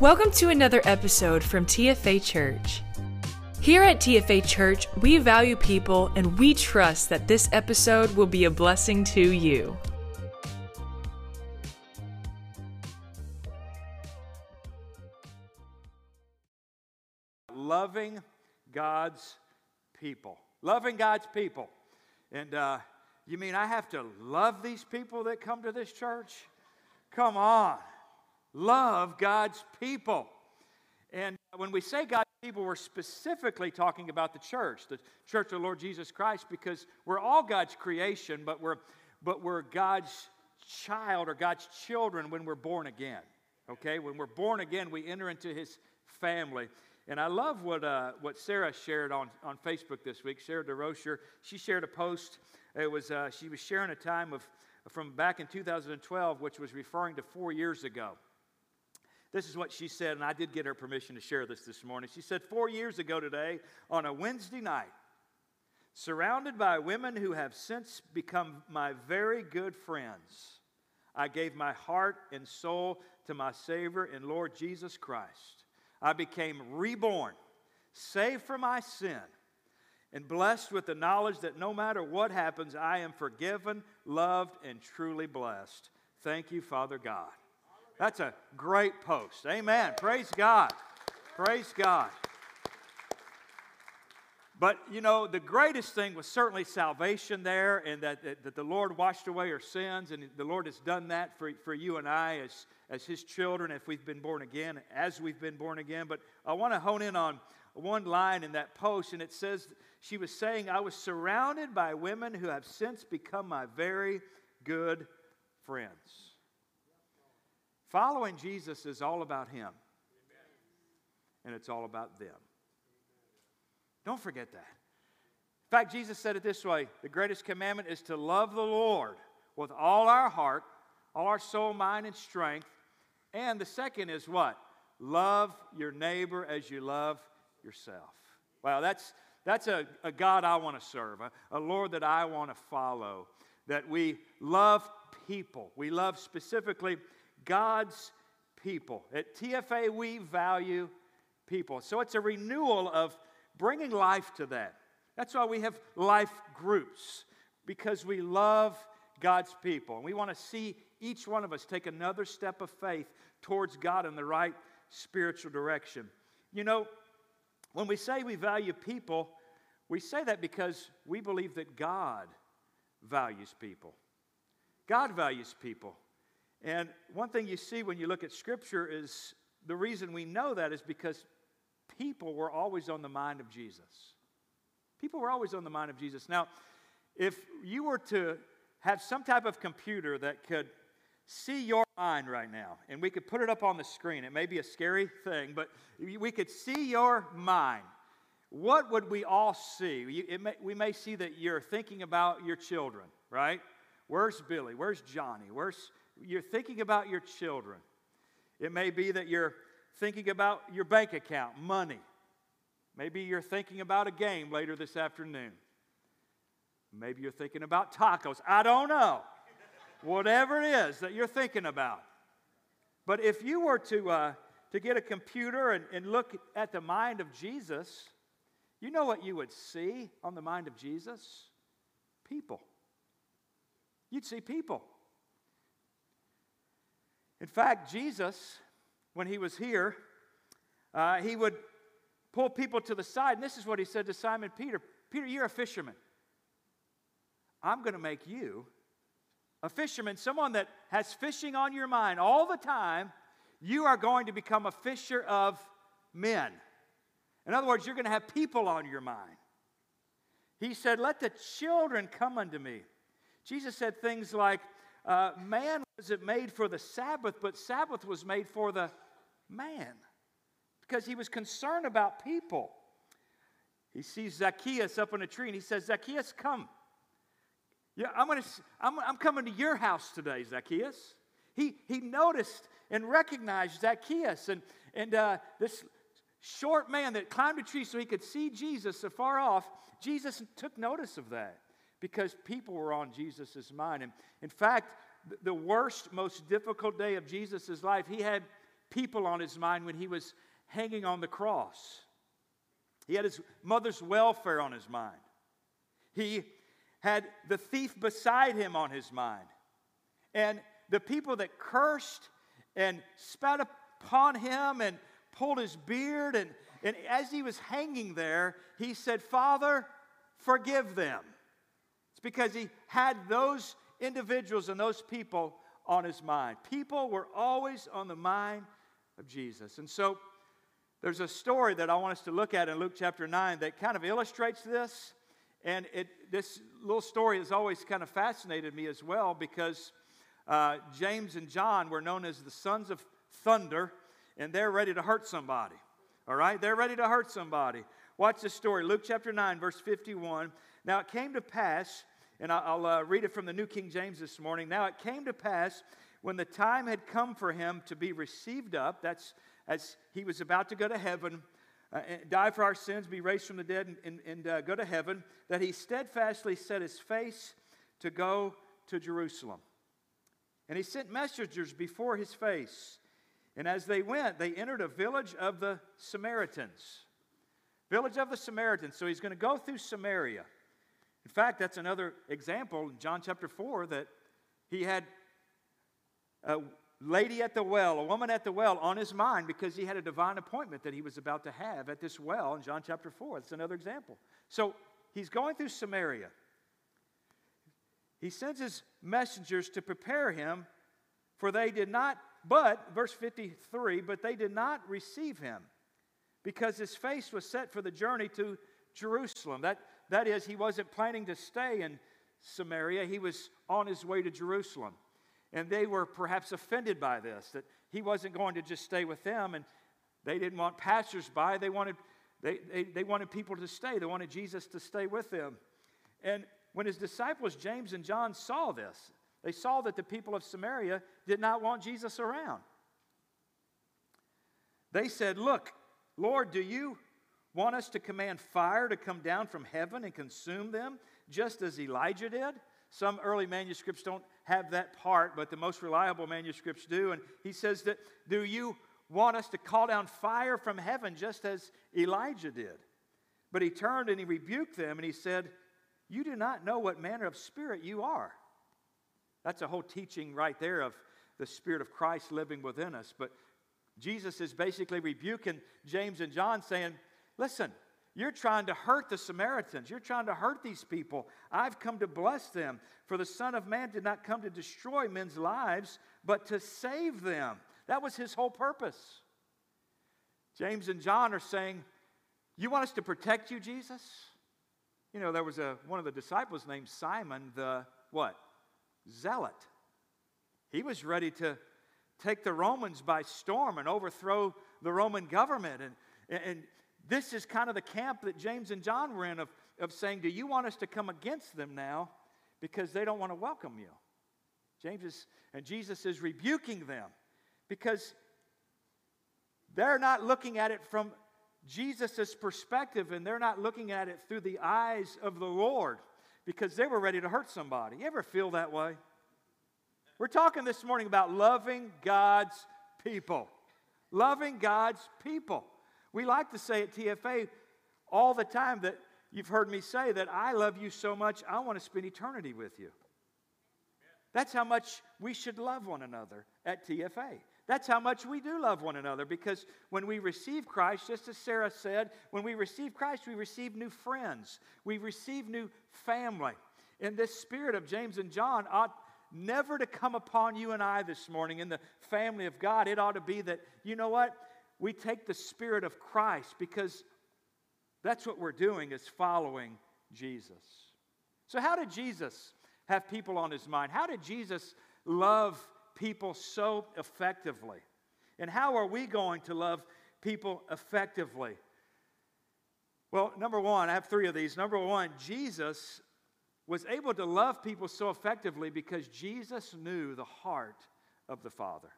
Welcome to another episode from TFA Church. Here at TFA Church, we value people and we trust that this episode will be a blessing to you. Loving God's people. Loving God's people. And uh, you mean I have to love these people that come to this church? Come on. Love God's people. And when we say God's people, we're specifically talking about the church, the church of the Lord Jesus Christ, because we're all God's creation, but we're, but we're God's child or God's children when we're born again. Okay? When we're born again, we enter into his family. And I love what, uh, what Sarah shared on, on Facebook this week. Sarah DeRocher, she shared a post. It was, uh, she was sharing a time of, from back in 2012, which was referring to four years ago. This is what she said, and I did get her permission to share this this morning. She said, Four years ago today, on a Wednesday night, surrounded by women who have since become my very good friends, I gave my heart and soul to my Savior and Lord Jesus Christ. I became reborn, saved from my sin, and blessed with the knowledge that no matter what happens, I am forgiven, loved, and truly blessed. Thank you, Father God. That's a great post. Amen. Praise God. Praise God. But, you know, the greatest thing was certainly salvation there, and that, that, that, the Lord washed away our sins, and the Lord has done that for, for you and I as, as His children if we've been born again, as we've been born again. But I want to hone in on one line in that post, and it says, She was saying, I was surrounded by women who have since become my very good friends. Following Jesus is all about Him, and it's all about them. Don't forget that. In fact, Jesus said it this way the greatest commandment is to love the Lord with all our heart, all our soul, mind, and strength. And the second is what? Love your neighbor as you love yourself. Wow, that's, that's a, a God I want to serve, a, a Lord that I want to follow. That we love people. We love specifically God's people. At TFA, we value people. So it's a renewal of bringing life to that. That's why we have life groups, because we love God's people. And we want to see each one of us take another step of faith towards God in the right spiritual direction. You know, when we say we value people, we say that because we believe that God values people. God values people. And one thing you see when you look at Scripture is the reason we know that is because people were always on the mind of Jesus. People were always on the mind of Jesus. Now, if you were to have some type of computer that could see your mind right now, and we could put it up on the screen, it may be a scary thing, but we could see your mind. What would we all see? May, we may see that you're thinking about your children, right? Where's Billy? Where's Johnny? Where's you're thinking about your children. It may be that you're thinking about your bank account, money. Maybe you're thinking about a game later this afternoon. Maybe you're thinking about tacos. I don't know. Whatever it is that you're thinking about. But if you were to, uh, to get a computer and, and look at the mind of Jesus, you know what you would see on the mind of Jesus? People. You'd see people. In fact, Jesus, when he was here, uh, he would pull people to the side, and this is what he said to Simon Peter Peter, you're a fisherman. I'm going to make you a fisherman, someone that has fishing on your mind all the time. You are going to become a fisher of men. In other words, you're going to have people on your mind. He said, Let the children come unto me. Jesus said things like, uh, Man was it made for the Sabbath, but Sabbath was made for the man because he was concerned about people. He sees Zacchaeus up on a tree and he says, Zacchaeus, come. Yeah, I'm, gonna, I'm, I'm coming to your house today, Zacchaeus. He, he noticed and recognized Zacchaeus and, and uh, this short man that climbed a tree so he could see Jesus afar off. Jesus took notice of that because people were on Jesus' mind. And in fact, the worst, most difficult day of Jesus' life, he had people on his mind when he was hanging on the cross. He had his mother's welfare on his mind. He had the thief beside him on his mind. And the people that cursed and spat upon him and pulled his beard. And, and as he was hanging there, he said, Father, forgive them. It's because he had those individuals and those people on his mind. People were always on the mind of Jesus. And so there's a story that I want us to look at in Luke chapter 9 that kind of illustrates this. And it, this little story has always kind of fascinated me as well because uh, James and John were known as the sons of thunder, and they're ready to hurt somebody. All right? They're ready to hurt somebody. Watch this story Luke chapter 9, verse 51. Now it came to pass and I'll uh, read it from the New King James this morning. Now it came to pass when the time had come for him to be received up, that's as he was about to go to heaven, uh, die for our sins, be raised from the dead, and, and, and uh, go to heaven, that he steadfastly set his face to go to Jerusalem. And he sent messengers before his face. And as they went, they entered a village of the Samaritans. Village of the Samaritans. So he's going to go through Samaria. In fact, that's another example in John chapter 4 that he had a lady at the well, a woman at the well on his mind because he had a divine appointment that he was about to have at this well in John chapter 4. That's another example. So he's going through Samaria. He sends his messengers to prepare him, for they did not, but, verse 53, but they did not receive him because his face was set for the journey to Jerusalem. That, that is, he wasn't planning to stay in Samaria, he was on his way to Jerusalem. And they were perhaps offended by this, that he wasn't going to just stay with them, and they didn't want passersby. They wanted, they, they, they wanted people to stay, they wanted Jesus to stay with them. And when his disciples, James and John, saw this, they saw that the people of Samaria did not want Jesus around. They said, Look, Lord, do you want us to command fire to come down from heaven and consume them, just as Elijah did? Some early manuscripts don't have that part, but the most reliable manuscripts do. And he says that, Do you want us to call down fire from heaven, just as Elijah did? But he turned and he rebuked them and he said, You do not know what manner of spirit you are. That's a whole teaching right there of the Spirit of Christ living within us. But Jesus is basically rebuking James and John, saying, Listen, you're trying to hurt the Samaritans. You're trying to hurt these people. I've come to bless them. For the Son of Man did not come to destroy men's lives, but to save them. That was his whole purpose. James and John are saying, You want us to protect you, Jesus? You know, there was a, one of the disciples named Simon, the what? Zealot. He was ready to take the Romans by storm and overthrow the Roman government. And, and this is kind of the camp that James and John were in of, of saying, Do you want us to come against them now because they don't want to welcome you? James is, and Jesus is rebuking them because they're not looking at it from Jesus' perspective and they're not looking at it through the eyes of the Lord because they were ready to hurt somebody. You ever feel that way? We're talking this morning about loving God's people. Loving God's people. We like to say at TFA all the time that you've heard me say that I love you so much, I want to spend eternity with you. That's how much we should love one another at TFA. That's how much we do love one another because when we receive Christ, just as Sarah said, when we receive Christ, we receive new friends, we receive new family. And this spirit of James and John ought never to come upon you and I this morning in the family of God. It ought to be that, you know what? We take the Spirit of Christ because that's what we're doing is following Jesus. So, how did Jesus have people on his mind? How did Jesus love people so effectively? And how are we going to love people effectively? Well, number one, I have three of these. Number one, Jesus was able to love people so effectively because Jesus knew the heart of the Father.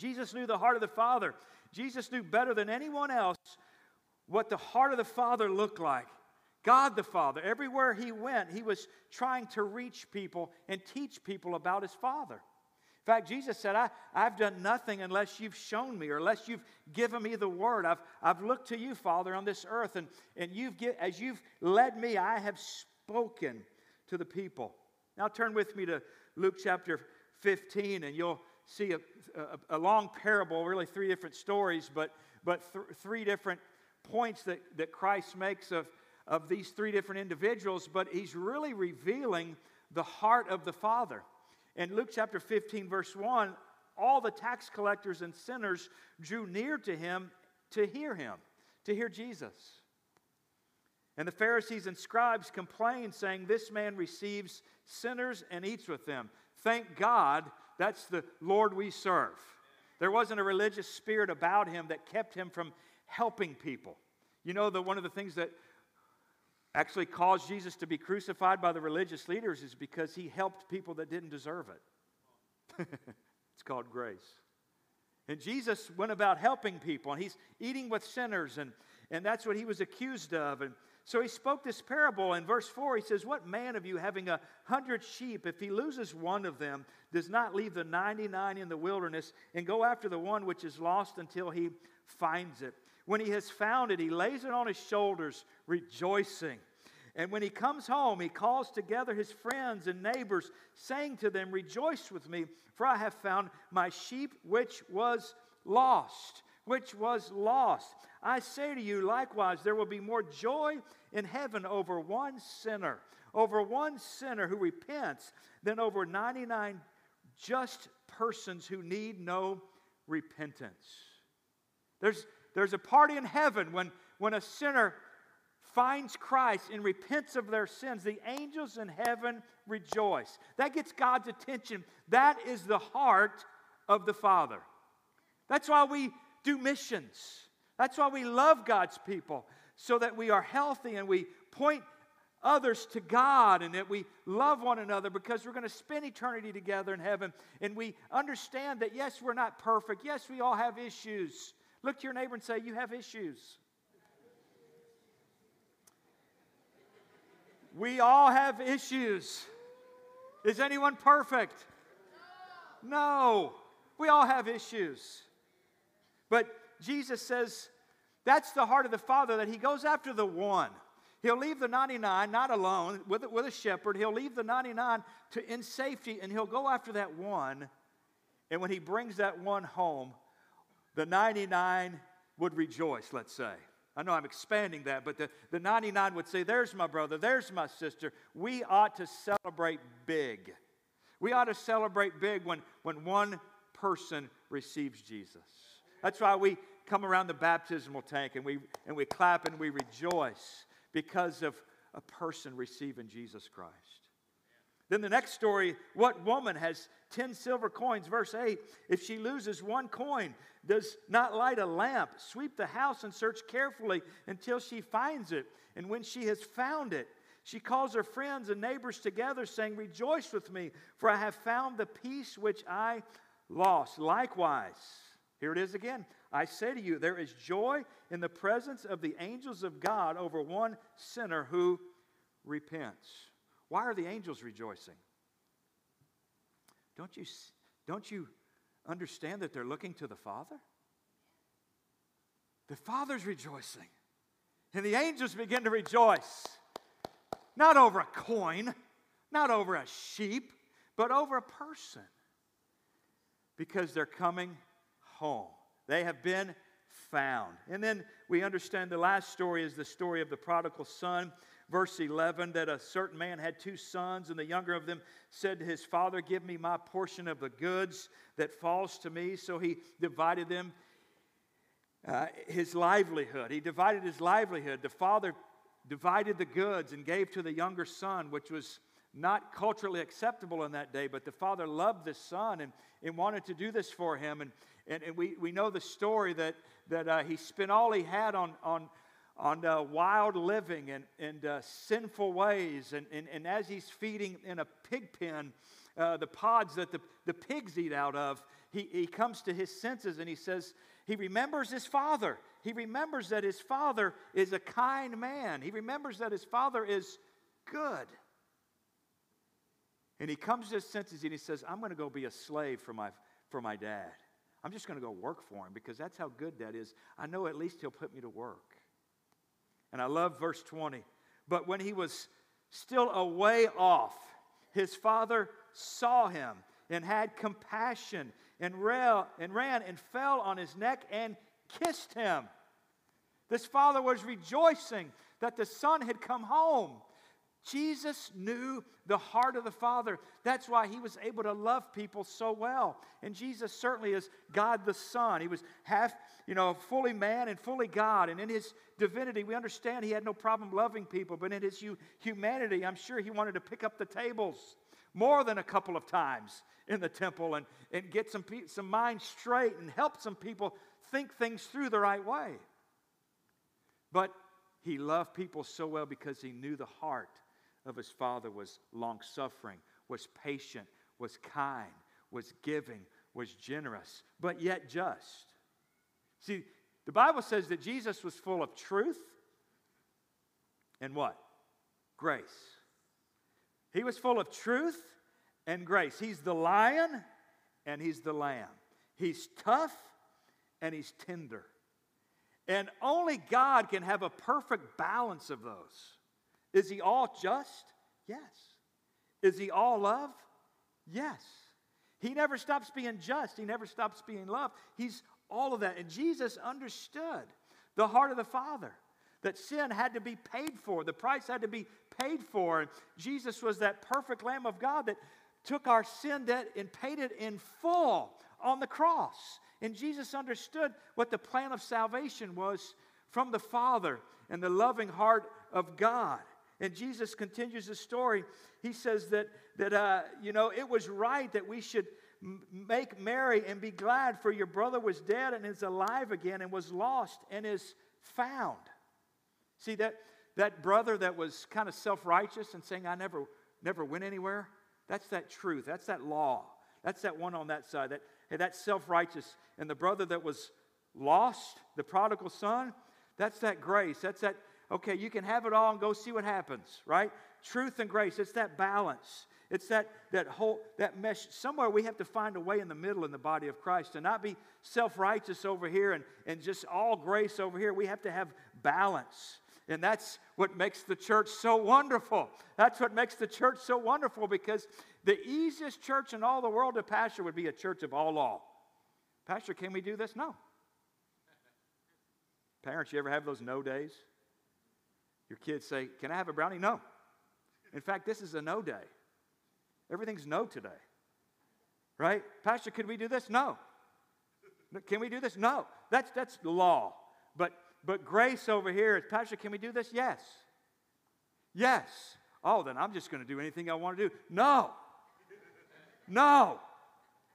Jesus knew the heart of the Father. Jesus knew better than anyone else what the heart of the Father looked like. God the Father, everywhere he went, he was trying to reach people and teach people about his Father. In fact, Jesus said, I, I've done nothing unless you've shown me or unless you've given me the word. I've, I've looked to you, Father, on this earth, and, and you've get, as you've led me, I have spoken to the people. Now turn with me to Luke chapter 15, and you'll see a, a, a long parable, really three different stories, but, but th- three different points that, that Christ makes of, of these three different individuals, but he's really revealing the heart of the Father. In Luke chapter 15, verse 1, all the tax collectors and sinners drew near to him to hear him, to hear Jesus. And the Pharisees and scribes complained, saying, This man receives sinners and eats with them. Thank God that's the Lord we serve. There wasn't a religious spirit about him that kept him from helping people. You know, the, one of the things that actually caused Jesus to be crucified by the religious leaders is because he helped people that didn't deserve it. it's called grace. And Jesus went about helping people, and he's eating with sinners, and, and that's what he was accused of. And so he spoke this parable in verse 4. He says, What man of you having a hundred sheep, if he loses one of them, does not leave the 99 in the wilderness and go after the one which is lost until he finds it? When he has found it, he lays it on his shoulders, rejoicing. And when he comes home, he calls together his friends and neighbors, saying to them, Rejoice with me, for I have found my sheep which was lost. Which was lost. I say to you, likewise, there will be more joy in heaven over one sinner, over one sinner who repents, than over 99 just persons who need no repentance. There's, there's a party in heaven when, when a sinner finds Christ and repents of their sins. The angels in heaven rejoice. That gets God's attention. That is the heart of the Father. That's why we do missions. That's why we love God's people, so that we are healthy and we point others to God and that we love one another because we're going to spend eternity together in heaven. And we understand that, yes, we're not perfect. Yes, we all have issues. Look to your neighbor and say, You have issues. We all have issues. Is anyone perfect? No. We all have issues. But Jesus says that's the heart of the Father, that He goes after the one. He'll leave the 99 not alone with, with a shepherd. He'll leave the 99 to, in safety and he'll go after that one. And when he brings that one home, the 99 would rejoice, let's say. I know I'm expanding that, but the, the 99 would say, There's my brother, there's my sister. We ought to celebrate big. We ought to celebrate big when, when one person receives Jesus. That's why we come around the baptismal tank and we, and we clap and we rejoice because of a person receiving Jesus Christ. Then the next story what woman has 10 silver coins? Verse 8 If she loses one coin, does not light a lamp, sweep the house, and search carefully until she finds it. And when she has found it, she calls her friends and neighbors together, saying, Rejoice with me, for I have found the piece which I lost. Likewise, here it is again. I say to you, there is joy in the presence of the angels of God over one sinner who repents. Why are the angels rejoicing? Don't you, don't you understand that they're looking to the Father? The Father's rejoicing. And the angels begin to rejoice. Not over a coin, not over a sheep, but over a person. Because they're coming home. They have been found. And then we understand the last story is the story of the prodigal son. Verse 11 that a certain man had two sons, and the younger of them said to his father, Give me my portion of the goods that falls to me. So he divided them. Uh, his livelihood. He divided his livelihood. The father divided the goods and gave to the younger son, which was not culturally acceptable in that day, but the father loved the son and, and wanted to do this for him. And, and, and we, we know the story that, that uh, he spent all he had on, on, on uh, wild living and, and uh, sinful ways. And, and, and as he's feeding in a pig pen, uh, the pods that the, the pigs eat out of, he, he comes to his senses and he says, he remembers his father. He remembers that his father is a kind man. He remembers that his father is good. And he comes to his senses and he says, I'm going to go be a slave for my, for my dad. I'm just going to go work for him because that's how good that is. I know at least he'll put me to work. And I love verse 20. But when he was still a way off, his father saw him and had compassion and, and ran and fell on his neck and kissed him. This father was rejoicing that the son had come home. Jesus knew the heart of the Father. That's why he was able to love people so well. And Jesus certainly is God the Son. He was half, you know, fully man and fully God. And in his divinity, we understand he had no problem loving people. But in his humanity, I'm sure he wanted to pick up the tables more than a couple of times in the temple and, and get some, some minds straight and help some people think things through the right way. But he loved people so well because he knew the heart of his father was long suffering, was patient, was kind, was giving, was generous, but yet just. See, the Bible says that Jesus was full of truth and what? Grace. He was full of truth and grace. He's the lion and he's the lamb. He's tough and he's tender. And only God can have a perfect balance of those. Is he all just? Yes. Is he all love? Yes. He never stops being just, he never stops being love. He's all of that. And Jesus understood the heart of the Father that sin had to be paid for, the price had to be paid for. And Jesus was that perfect Lamb of God that took our sin debt and paid it in full on the cross. And Jesus understood what the plan of salvation was from the Father and the loving heart of God. And Jesus continues the story. He says that, that uh, you know, it was right that we should m- make merry and be glad, for your brother was dead and is alive again and was lost and is found. See, that, that brother that was kind of self righteous and saying, I never, never went anywhere, that's that truth. That's that law. That's that one on that side. That, hey, that's self righteous. And the brother that was lost, the prodigal son, that's that grace. That's that okay, you can have it all and go see what happens, right? Truth and grace, it's that balance. It's that, that whole, that mesh. Somewhere we have to find a way in the middle in the body of Christ to not be self righteous over here and, and just all grace over here. We have to have balance. And that's what makes the church so wonderful. That's what makes the church so wonderful because the easiest church in all the world to pastor would be a church of all law. Pastor, can we do this? No. Parents, you ever have those no days? Your kids say, Can I have a brownie? No. In fact, this is a no day. Everything's no today. Right? Pastor, can we do this? No. Can we do this? No. That's that's the law. But but grace over here is, Pastor, can we do this? Yes. Yes. Oh, then I'm just going to do anything I want to do. No. No.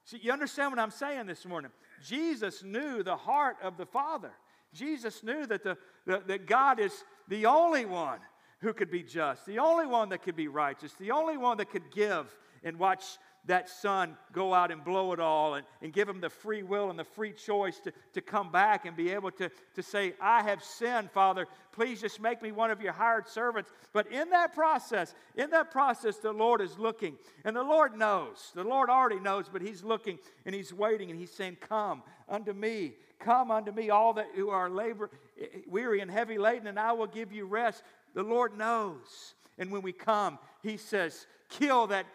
See, you understand what I'm saying this morning? Jesus knew the heart of the Father. Jesus knew that, the, the, that God is the only one who could be just, the only one that could be righteous, the only one that could give and watch that son go out and blow it all and, and give him the free will and the free choice to, to come back and be able to, to say, I have sinned, Father. Please just make me one of your hired servants. But in that process, in that process, the Lord is looking. And the Lord knows. The Lord already knows, but He's looking and He's waiting and He's saying, Come unto me. Come unto me, all that who are labor, eh, eh, weary and heavy laden, and I will give you rest. The Lord knows. And when we come, He says, Kill that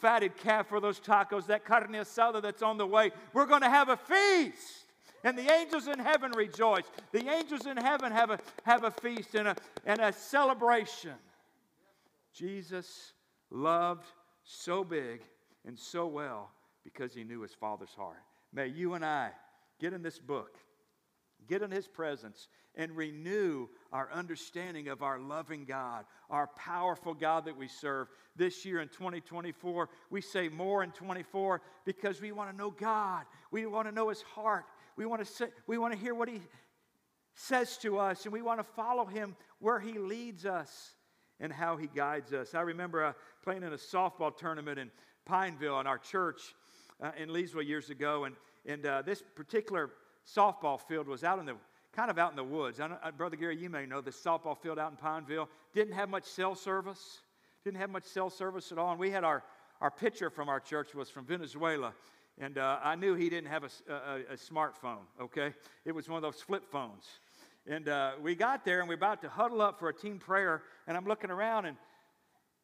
fatted calf for those tacos, that carne asada that's on the way. We're going to have a feast. And the angels in heaven rejoice. The angels in heaven have a, have a feast and a, and a celebration. Jesus loved so big and so well because he knew his Father's heart. May you and I get in this book, get in his presence, and renew our understanding of our loving God, our powerful God that we serve. This year in 2024, we say more in 24 because we want to know God. We want to know his heart. We want to, say, we want to hear what he says to us, and we want to follow him where he leads us and how he guides us. I remember uh, playing in a softball tournament in Pineville in our church uh, in Leesville years ago, and, and uh, this particular softball field was out in the kind of out in the woods. I, Brother Gary, you may know the softball field out in Pineville didn't have much cell service, didn't have much cell service at all. And we had our, our pitcher from our church was from Venezuela. And uh, I knew he didn't have a, a, a, smartphone, okay? It was one of those flip phones. And uh, we got there and we're about to huddle up for a team prayer. And I'm looking around and,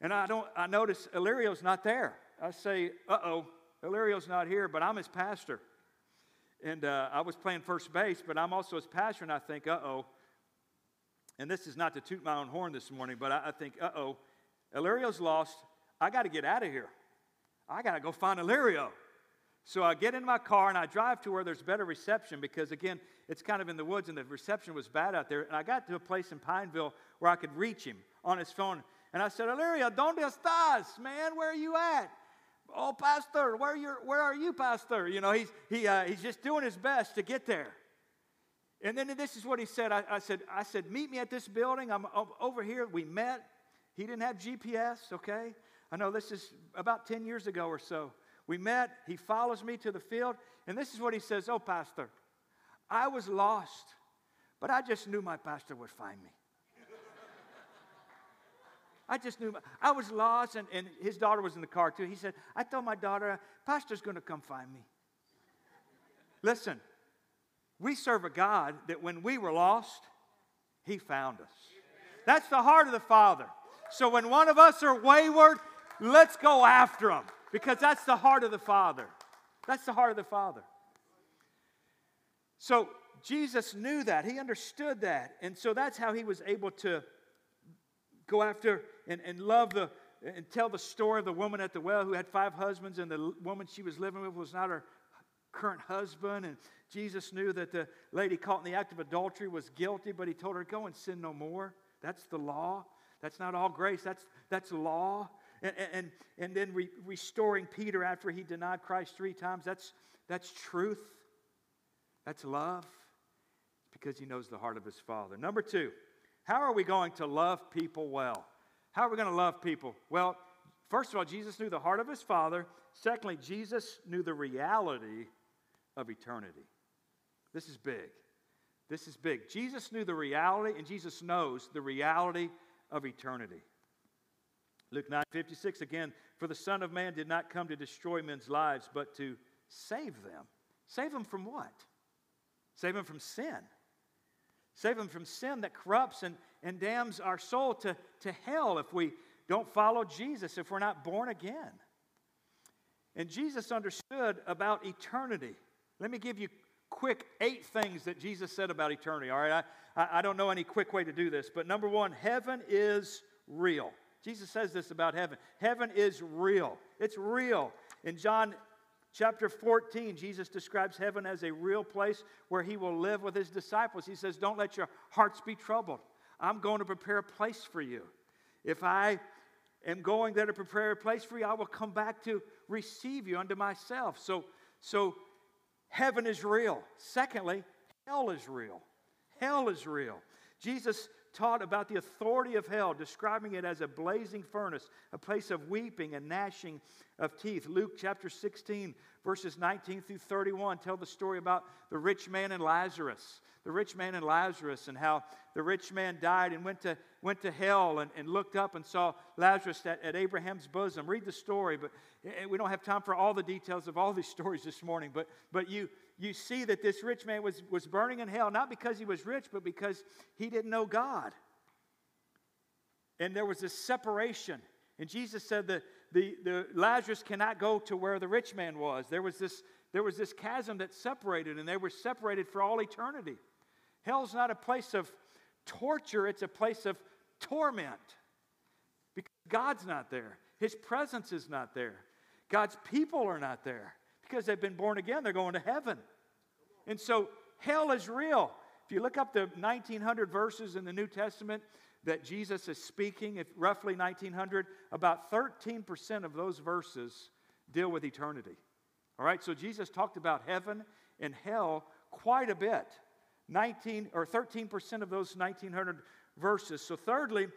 and I, don't, I notice Ilirio's not there. I say, uh oh, Ilirio's not here, but I'm his pastor. And uh, I was playing first base, but I'm also pastor, and I think, uh oh. And this is not to toot my own horn this morning, but I, I think, uh oh, Ilirio's lost. I got to get out of here. I got to go find Ilirio. So I get in my car and I drive to where there's better reception because, again, it's kind of in the woods and the reception was bad out there. And I got to a place in Pineville where I could reach him on his phone. And I said, Ilirio, ¿dónde estás, man? Where are you at? Oh, Pastor, where, you where are you, Pastor? You know, he's, he, uh, he's just doing his best to get there. And then this is what he said. I, I, said, I said, meet me at this building. I'm over here. We met. He didn't have GPS, okay? I know this is about 10 years ago or so. We met, he follows me to the field, and this is what he says Oh, Pastor, I was lost, but I just knew my pastor would find me. I just knew I was lost, and, and his daughter was in the car too. He said, I told my daughter, Pastor's going to come find me. Listen, we serve a God that when we were lost, he found us. That's the heart of the Father. So when one of us are wayward, let's go after them because that's the heart of the Father. That's the heart of the Father. So Jesus knew that. He understood that. And so that's how he was able to go after and, and love the and tell the story of the woman at the well who had five husbands, and the woman she was living with was not her current husband. And Jesus knew that the lady caught in the act of adultery was guilty, but he told her, Go and sin no more. That's the law. That's not all grace, that's, that's law and, and, and then re- restoring Peter after he denied Christ three times. That's, that's truth. That's love. because he knows the heart of his Father. Number two, how are we going to love people well? How are we going to love people? Well, first of all, Jesus knew the heart of his Father. Secondly, Jesus knew the reality of eternity. This is big. This is big. Jesus knew the reality, and Jesus knows the reality of eternity. Luke 9 56 again, for the Son of Man did not come to destroy men's lives, but to save them. Save them from what? Save them from sin. Save them from sin that corrupts and, and damns our soul to, to hell if we don't follow Jesus, if we're not born again. And Jesus understood about eternity. Let me give you quick eight things that Jesus said about eternity. All right, I, I don't know any quick way to do this, but number one, heaven is real. Jesus says this about heaven. Heaven is real. It's real. In John chapter 14, Jesus describes heaven as a real place where he will live with his disciples. He says, Don't let your hearts be troubled. I'm going to prepare a place for you. If I am going there to prepare a place for you, I will come back to receive you unto myself. So, so heaven is real. Secondly, hell is real. Hell is real. Jesus taught about the authority of hell, describing it as a blazing furnace, a place of weeping and gnashing of teeth. Luke chapter 16, verses 19 through 31 tell the story about the rich man and Lazarus. The rich man and Lazarus, and how the rich man died and went to, went to hell and, and looked up and saw Lazarus at, at Abraham's bosom. Read the story, but eh, we don't have time for all the details of all these stories this morning. But, but you, you see that this rich man was, was burning in hell, not because he was rich, but because he didn't know God. And there was this separation. And Jesus said that the, the Lazarus cannot go to where the rich man was. There was this, there was this chasm that separated, and they were separated for all eternity. Hell's not a place of torture, it's a place of torment. Because God's not there. His presence is not there. God's people are not there because they've been born again, they're going to heaven. And so hell is real. If you look up the 1900 verses in the New Testament that Jesus is speaking, if roughly 1900, about 13% of those verses deal with eternity. All right, so Jesus talked about heaven and hell quite a bit. 19 or 13% of those 1900 verses. So thirdly,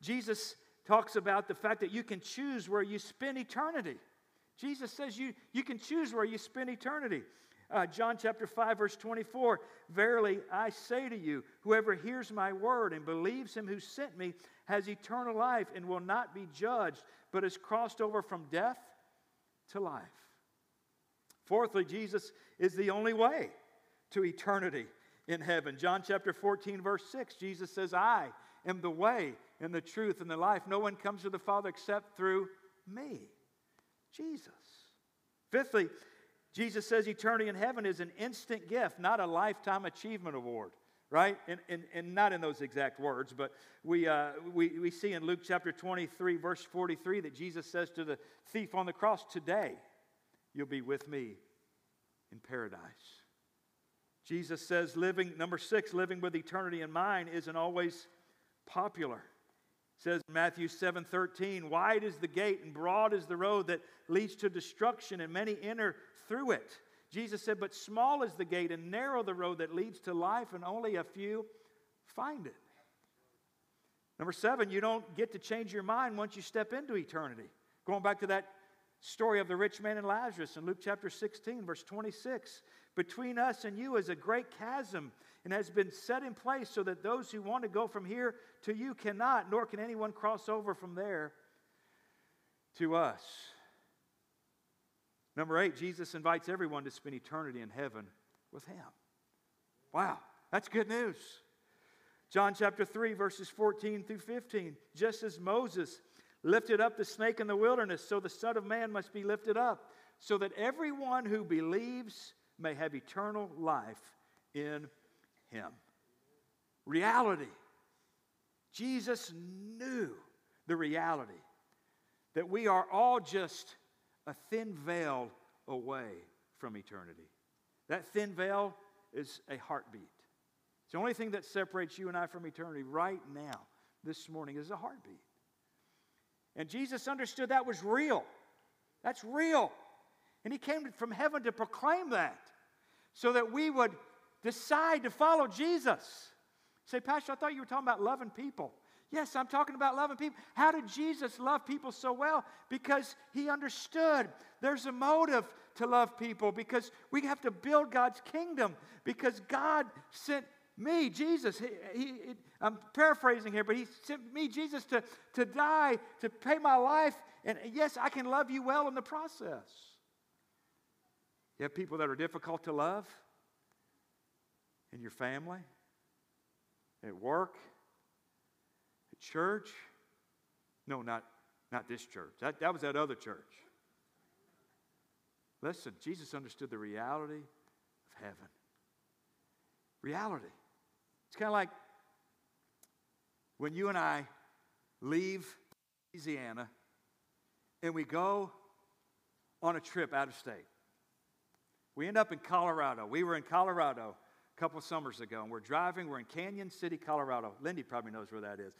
Jesus talks about the fact that you can choose where you spend eternity. Jesus says you, you can choose where you spend eternity. Uh, John chapter 5, verse 24 Verily I say to you, whoever hears my word and believes him who sent me has eternal life and will not be judged, but has crossed over from death to life. Fourthly, Jesus is the only way to eternity in heaven. John chapter 14, verse 6, Jesus says, I am the way and the truth and the life. No one comes to the Father except through me, Jesus. Fifthly, Jesus says eternity in heaven is an instant gift, not a lifetime achievement award, right? And, and, and not in those exact words, but we, uh, we, we see in Luke chapter 23, verse 43, that Jesus says to the thief on the cross, Today you'll be with me in paradise. Jesus says, living, number six, living with eternity in mind isn't always popular. Says in Matthew 7 13, wide is the gate and broad is the road that leads to destruction, and many enter through it. Jesus said, But small is the gate and narrow the road that leads to life, and only a few find it. Number seven, you don't get to change your mind once you step into eternity. Going back to that story of the rich man and Lazarus in Luke chapter 16, verse 26. Between us and you is a great chasm and has been set in place so that those who want to go from here to you cannot, nor can anyone cross over from there to us. Number eight, Jesus invites everyone to spend eternity in heaven with Him. Wow, that's good news. John chapter 3, verses 14 through 15. Just as Moses lifted up the snake in the wilderness, so the Son of Man must be lifted up, so that everyone who believes may have eternal life in Him. Reality. Jesus knew the reality that we are all just a thin veil away from eternity. That thin veil is a heartbeat. It's the only thing that separates you and I from eternity right now, this morning, is a heartbeat. And Jesus understood that was real. That's real. And he came from heaven to proclaim that so that we would decide to follow Jesus. Say, Pastor, I thought you were talking about loving people. Yes, I'm talking about loving people. How did Jesus love people so well? Because he understood there's a motive to love people because we have to build God's kingdom because God sent me, Jesus. He, he, I'm paraphrasing here, but he sent me, Jesus, to, to die, to pay my life. And yes, I can love you well in the process. You have people that are difficult to love in your family, at work, at church. No, not, not this church. That, that was that other church. Listen, Jesus understood the reality of heaven. Reality. It's kind of like when you and I leave Louisiana and we go on a trip out of state. We end up in Colorado. We were in Colorado a couple summers ago, and we're driving. We're in Cañon City, Colorado. Lindy probably knows where that is.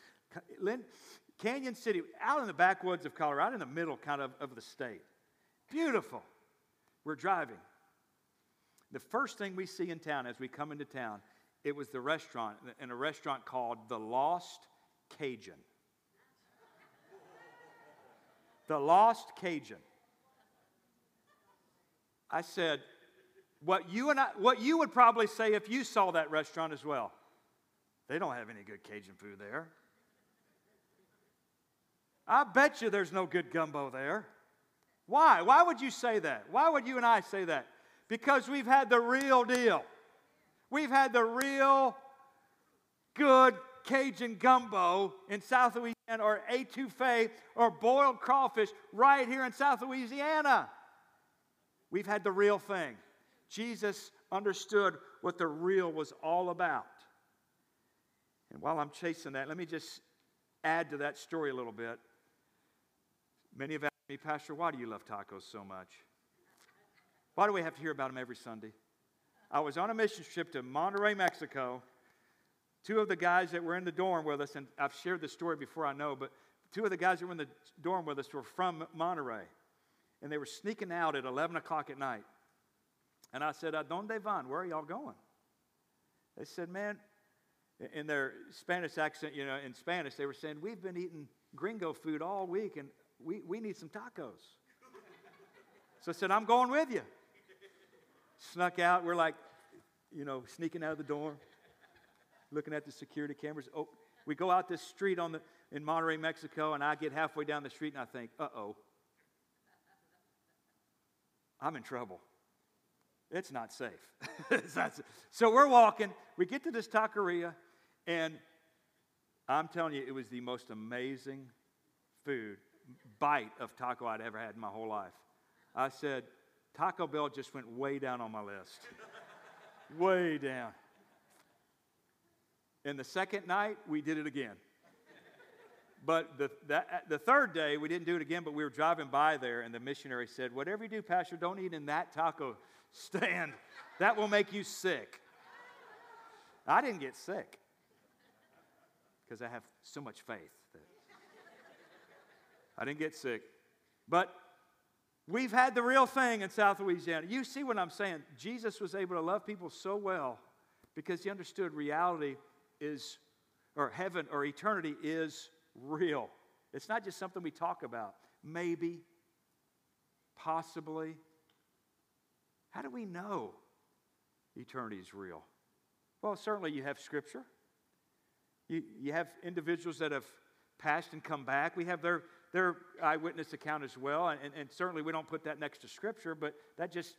Cañon City, out in the backwoods of Colorado, in the middle kind of of the state. Beautiful. We're driving. The first thing we see in town as we come into town, it was the restaurant, in a restaurant called The Lost Cajun. the Lost Cajun. I said, what you and I, what you would probably say if you saw that restaurant as well. They don't have any good Cajun food there. I bet you there's no good gumbo there. Why? Why would you say that? Why would you and I say that? Because we've had the real deal. We've had the real good Cajun gumbo in South Louisiana or etouffee or boiled crawfish right here in South Louisiana. We've had the real thing. Jesus understood what the real was all about. And while I'm chasing that, let me just add to that story a little bit. Many have asked me, Pastor, why do you love tacos so much? Why do we have to hear about them every Sunday? I was on a mission trip to Monterrey, Mexico. Two of the guys that were in the dorm with us, and I've shared this story before, I know, but two of the guys that were in the dorm with us were from Monterrey. And they were sneaking out at 11 o'clock at night. And I said, Donde van? Where are y'all going? They said, Man, in their Spanish accent, you know, in Spanish, they were saying, We've been eating gringo food all week, and we, we need some tacos. So I said, I'm going with you. Snuck out. We're like, you know, sneaking out of the dorm, looking at the security cameras. Oh, we go out this street on the, in Monterrey, Mexico, and I get halfway down the street and I think, uh oh. I'm in trouble. It's not safe. it's not. So we're walking. We get to this taqueria, and I'm telling you, it was the most amazing food, bite of taco I'd ever had in my whole life. I said, Taco Bell just went way down on my list. way down. And the second night, we did it again. But the, that, the third day, we didn't do it again, but we were driving by there, and the missionary said, Whatever you do, Pastor, don't eat in that taco stand. That will make you sick. I didn't get sick because I have so much faith that I didn't get sick. But we've had the real thing in South Louisiana. You see what I'm saying? Jesus was able to love people so well because he understood reality is, or heaven or eternity is real. It's not just something we talk about. Maybe, possibly. How do we know eternity is real? Well, certainly you have Scripture. You, you have individuals that have passed and come back. We have their, their eyewitness account as well. And, and certainly we don't put that next to Scripture, but that just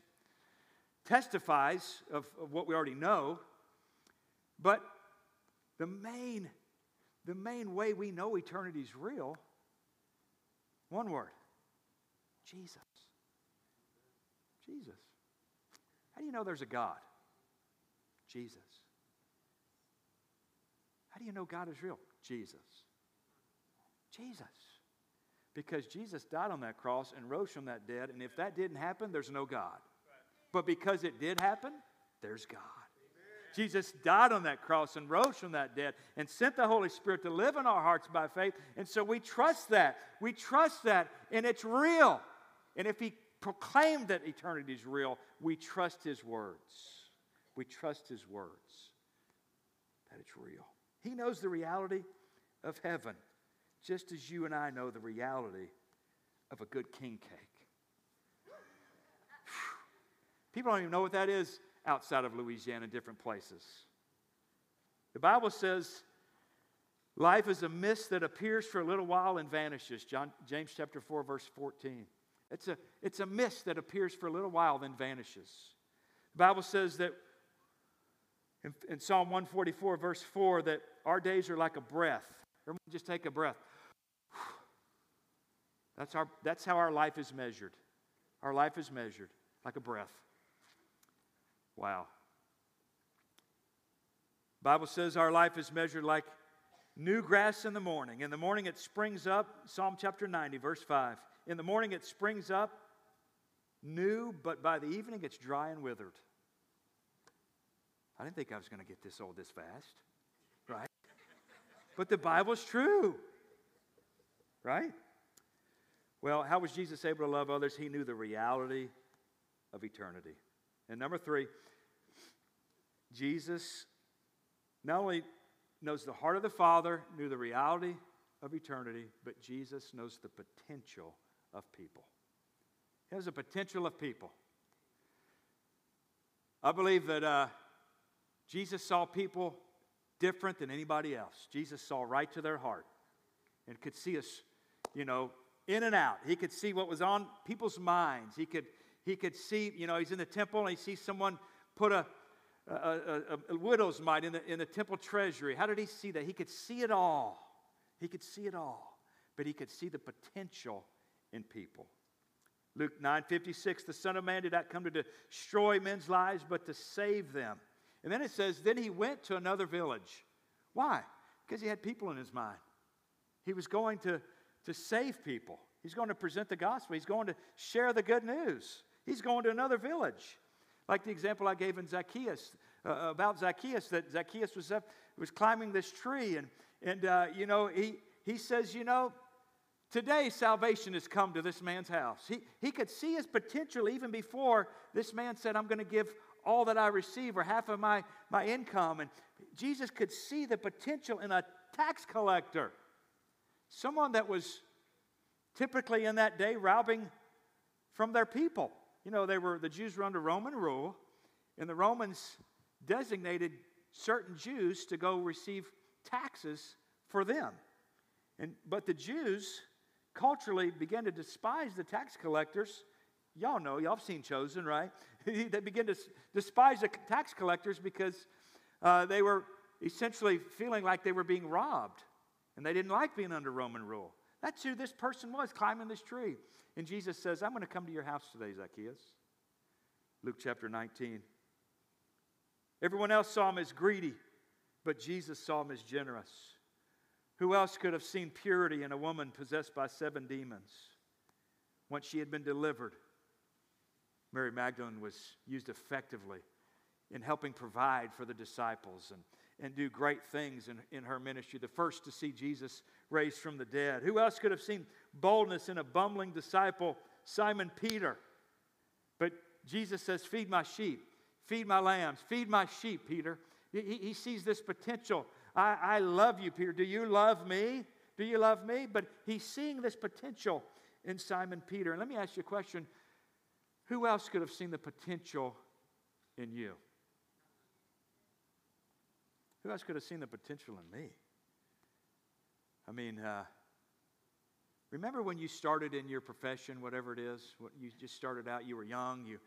testifies of, of what we already know. But the main, the main way we know eternity is real, one word Jesus. Jesus. How do you know there's a God? Jesus. How do you know God is real? Jesus. Jesus. Because Jesus died on that cross and rose from that dead, and if that didn't happen, there's no God. But because it did happen, there's God. Jesus died on that cross and rose from that dead and sent the Holy Spirit to live in our hearts by faith. And so we trust that. We trust that, and it's real. And if He proclaimed that eternity is real, we trust His words. We trust His words that it's real. He knows the reality of heaven, just as you and I know the reality of a good king cake. People don't even know what that is outside of Louisiana, different places. The Bible says life is a mist that appears for a little while and vanishes. John, James chapter 4, verse 14. It's a, it's a mist that appears for a little while, then vanishes. The Bible says that in, in Psalm 144, verse 4, that our days are like a breath. Everyone just take a breath. That's, our, that's how our life is measured. Our life is measured like a breath. Wow. Bible says our life is measured like new grass in the morning. In the morning it springs up, Psalm chapter 90, verse 5. In the morning it springs up new, but by the evening it's dry and withered. I didn't think I was going to get this old this fast, right? but the Bible's true, right? Well, how was Jesus able to love others? He knew the reality of eternity. And number three, Jesus not only knows the heart of the Father, knew the reality of eternity, but Jesus knows the potential of people. He has a potential of people. I believe that uh, Jesus saw people different than anybody else. Jesus saw right to their heart and could see us, you know, in and out. He could see what was on people's minds. He could, he could see, you know, he's in the temple and he sees someone put a, a, a, a widow's mite in the, in the temple treasury. How did he see that? He could see it all. He could see it all. But he could see the potential in people. Luke 9:56 the Son of Man did not come to destroy men's lives, but to save them. And then it says, then he went to another village. Why? Because he had people in his mind. He was going to, to save people. He's going to present the gospel. He's going to share the good news. He's going to another village. Like the example I gave in Zacchaeus, uh, about Zacchaeus, that Zacchaeus was, up, was climbing this tree, and, and uh, you know, he, he says, you know, today salvation has come to this man's house. He, he could see his potential even before this man said, I'm going to give all that I receive or half of my, my income. And Jesus could see the potential in a tax collector, someone that was typically in that day robbing from their people. You know, they were the Jews were under Roman rule, and the Romans designated certain Jews to go receive taxes for them. And but the Jews culturally began to despise the tax collectors y'all know, y'all have seen Chosen, right? they begin to despise the tax collectors because uh, they were essentially feeling like they were being robbed and they didn't like being under Roman rule. That's who this person was climbing this tree. And Jesus says, I'm going to come to your house today, Zacchaeus. Luke chapter 19. Everyone else saw him as greedy, but Jesus saw him as generous. Who else could have seen purity in a woman possessed by seven demons? Once she had been delivered, Mary Magdalene was used effectively in helping provide for the disciples and, and do great things in, in her ministry. The first to see Jesus raised from the dead. Who else could have seen boldness in a bumbling disciple, Simon Peter? But Jesus says, Feed my sheep, feed my lambs, feed my sheep, Peter. He, he sees this potential. I, I love you, Peter. Do you love me? Do you love me? But he's seeing this potential in Simon Peter. And let me ask you a question who else could have seen the potential in you? Who else could have seen the potential in me? I mean, uh, remember when you started in your profession, whatever it is, what you just started out, you were young, you,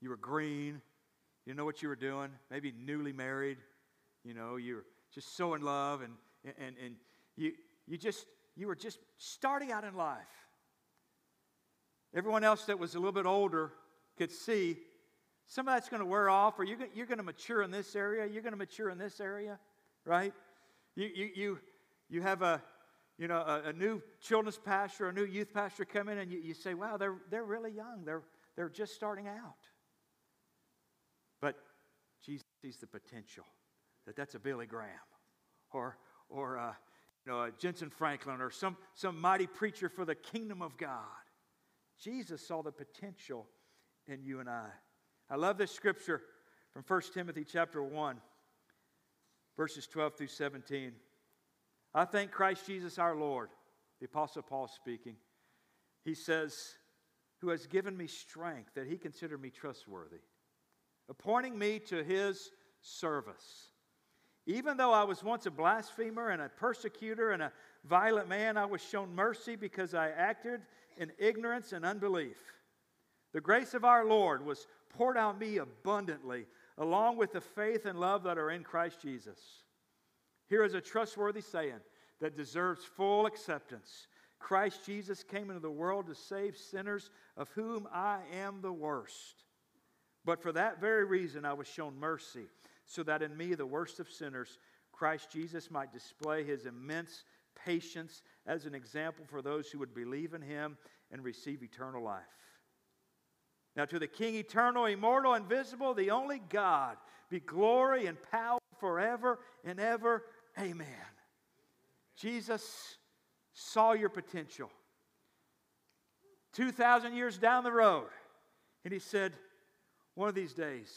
you were green, you didn't know what you were doing, maybe newly married, you know, you were just so in love, and, and, and you, you just, you were just starting out in life. Everyone else that was a little bit older could see some of that's going to wear off, or you're, you're going to mature in this area, you're going to mature in this area, right? You, you, you, you have a, you know, a, a, new children's pastor, a new youth pastor come in, and you, you say, wow, they're, they're really young. They're, they're just starting out. But Jesus sees the potential that that's a Billy Graham or, or uh, you know, a Jentezen Franklin or some, some mighty preacher for the kingdom of God. Jesus saw the potential in you and I. I love this scripture from 1 Timothy chapter 1, verses 12 through 17. I thank Christ Jesus our Lord, the Apostle Paul speaking. He says, Who has given me strength that he considered me trustworthy, appointing me to his service. Even though I was once a blasphemer and a persecutor and a violent man, I was shown mercy because I acted in ignorance and unbelief. The grace of our Lord was poured out me abundantly, along with the faith and love that are in Christ Jesus. Here is a trustworthy saying that deserves full acceptance. Christ Jesus came into the world to save sinners, of whom I am the worst. But for that very reason, I was shown mercy, so that in me, the worst of sinners, Christ Jesus might display his immense patience as an example for those who would believe in him and receive eternal life. Now, to the King, eternal, immortal, invisible, the only God, be glory and power forever and ever. Amen. Jesus saw your potential. 2,000 years down the road, and he said, One of these days,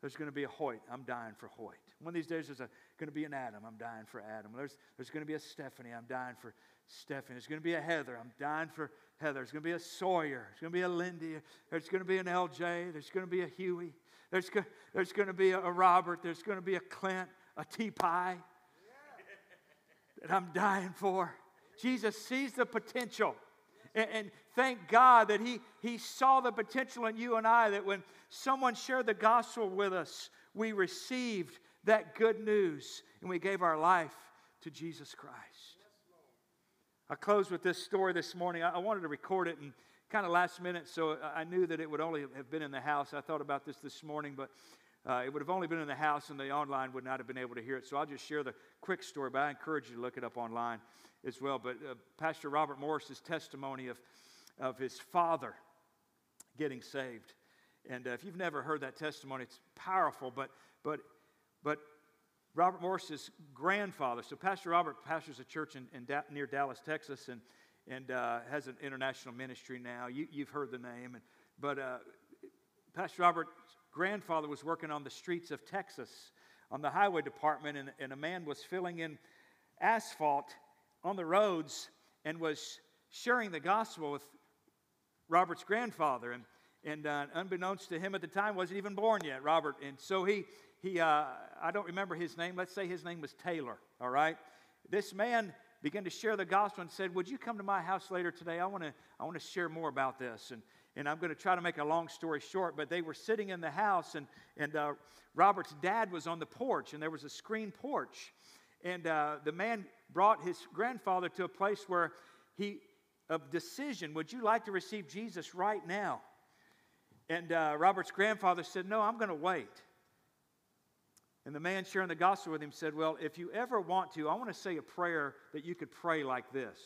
there's going to be a Hoyt. I'm dying for Hoyt. One of these days, there's a, going to be an Adam. I'm dying for Adam. There's, there's going to be a Stephanie. I'm dying for Stephanie. There's going to be a Heather. I'm dying for Heather. There's going to be a Sawyer. There's going to be a Lindy. There's going to be an LJ. There's going to be a Huey. There's, go, there's going to be a, a Robert. There's going to be a Clint, a T Pie that I'm dying for. Jesus sees the potential. And, and, thank God that he, he saw the potential in you and I, that when someone shared the gospel with us, we received that good news and we gave our life to Jesus Christ. I close with this story this morning. I wanted to record it and kind of last minute, so I knew that it would only have been in the house. I thought about this this morning, but uh, it would have only been in the house and the online would not have been able to hear it. So I'll just share the quick story, but I encourage you to look it up online as well. But uh, Pastor Robert Morris's testimony of, of his father getting saved. And uh, if you've never heard that testimony, it's powerful, but, but, but Robert Morris's grandfather, so Pastor Robert pastors a church in, in da- near Dallas, Texas, and, and uh, has an international ministry now. You, have heard the name. And, but uh, Pastor Robert's grandfather was working on the streets of Texas on the highway department, and, and a man was filling in asphalt on the roads and was sharing the gospel with Robert's grandfather. And, and uh, unbeknownst to him at the time, wasn't even born yet, Robert. And so he, he uh, I don't remember his name. Let's say his name was Taylor, all right? This man began to share the gospel and said, Would you come to my house later today? I want to I want to share more about this. And, and I'm going to try to make a long story short, but they were sitting in the house, and, and uh, Robert's dad was on the porch, and there was a screen porch. And uh, the man brought his grandfather to a place where he, of decision, would you like to receive Jesus right now? And uh, Robert's grandfather said, No, I'm going to wait. And the man sharing the gospel with him said, Well, if you ever want to, I want to say a prayer that you could pray like this.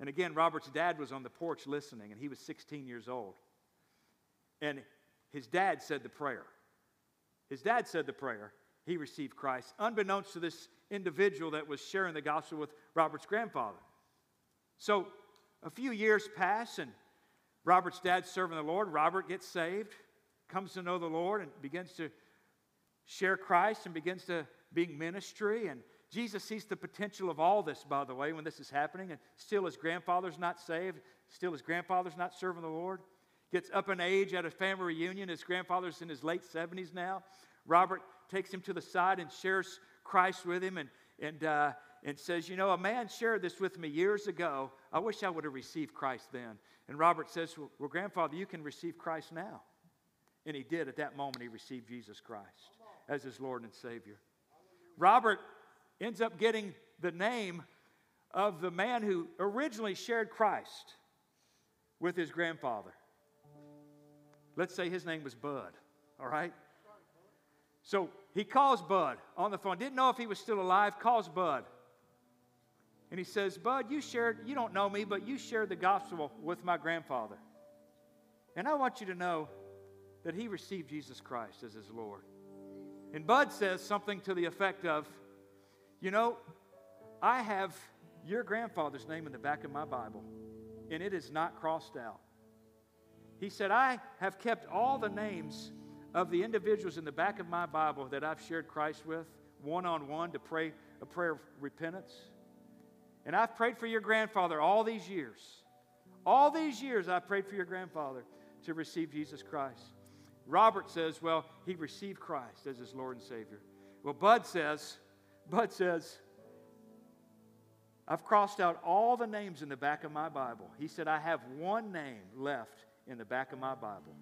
And again, Robert's dad was on the porch listening, and he was 16 years old. And his dad said the prayer. His dad said the prayer. He received Christ, unbeknownst to this individual that was sharing the gospel with Robert's grandfather. So a few years pass, and Robert's dad's serving the Lord. Robert gets saved, comes to know the Lord, and begins to share Christ and begins to being ministry. And Jesus sees the potential of all this, by the way, when this is happening. And still his grandfather's not saved, still his grandfather's not serving the Lord. Gets up in age at a family reunion. His grandfather's in his late 70s now. Robert takes him to the side and shares Christ with him and, and, uh, and says, You know, a man shared this with me years ago. I wish I would have received Christ then. And Robert says, Well, well grandfather, you can receive Christ now. And he did. At that moment, he received Jesus Christ as his Lord and Savior. Robert ends up getting the name of the man who originally shared Christ with his grandfather. Let's say his name was Bud, all right? So he calls Bud on the phone. Didn't know if he was still alive, calls Bud. And he says, Bud, you shared, you don't know me, but you shared the gospel with my grandfather. And I want you to know that he received Jesus Christ as his Lord. And Bud says something to the effect of, You know, I have your grandfather's name in the back of my Bible, and it is not crossed out. He said, I have kept all the names of the individuals in the back of my Bible that I've shared Christ with one on one to pray a prayer of repentance. And I've prayed for your grandfather all these years. All these years I've prayed for your grandfather to receive Jesus Christ. Robert says, well, he received Christ as his Lord and Savior. Well, Bud says, Bud says, I've crossed out all the names in the back of my Bible. He said, I have one name left in the back of my Bible,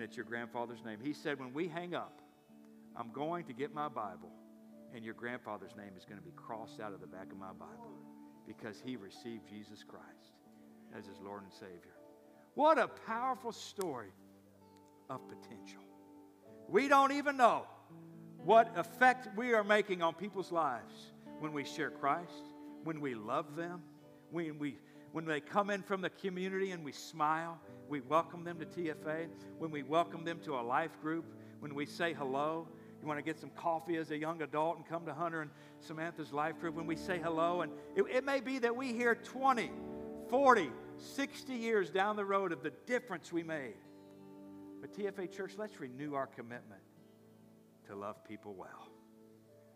and it's your grandfather's name. He said, when we hang up, I'm going to get my Bible, and your grandfather's name is going to be crossed out of the back of my Bible because he received Jesus Christ as his Lord and Savior. What a powerful story of potential. We don't even know what effect we are making on people's lives when we share Christ, when we love them, when, we, when they come in from the community and we smile, we welcome them to TFA, when we welcome them to a life group, when we say hello. You want to get some coffee as a young adult and come to Hunter and Samantha's life group when we say hello. And it, it may be that we hear 20, 40, 60 years down the road of the difference we made but TFA Church, let's renew our commitment to love people well.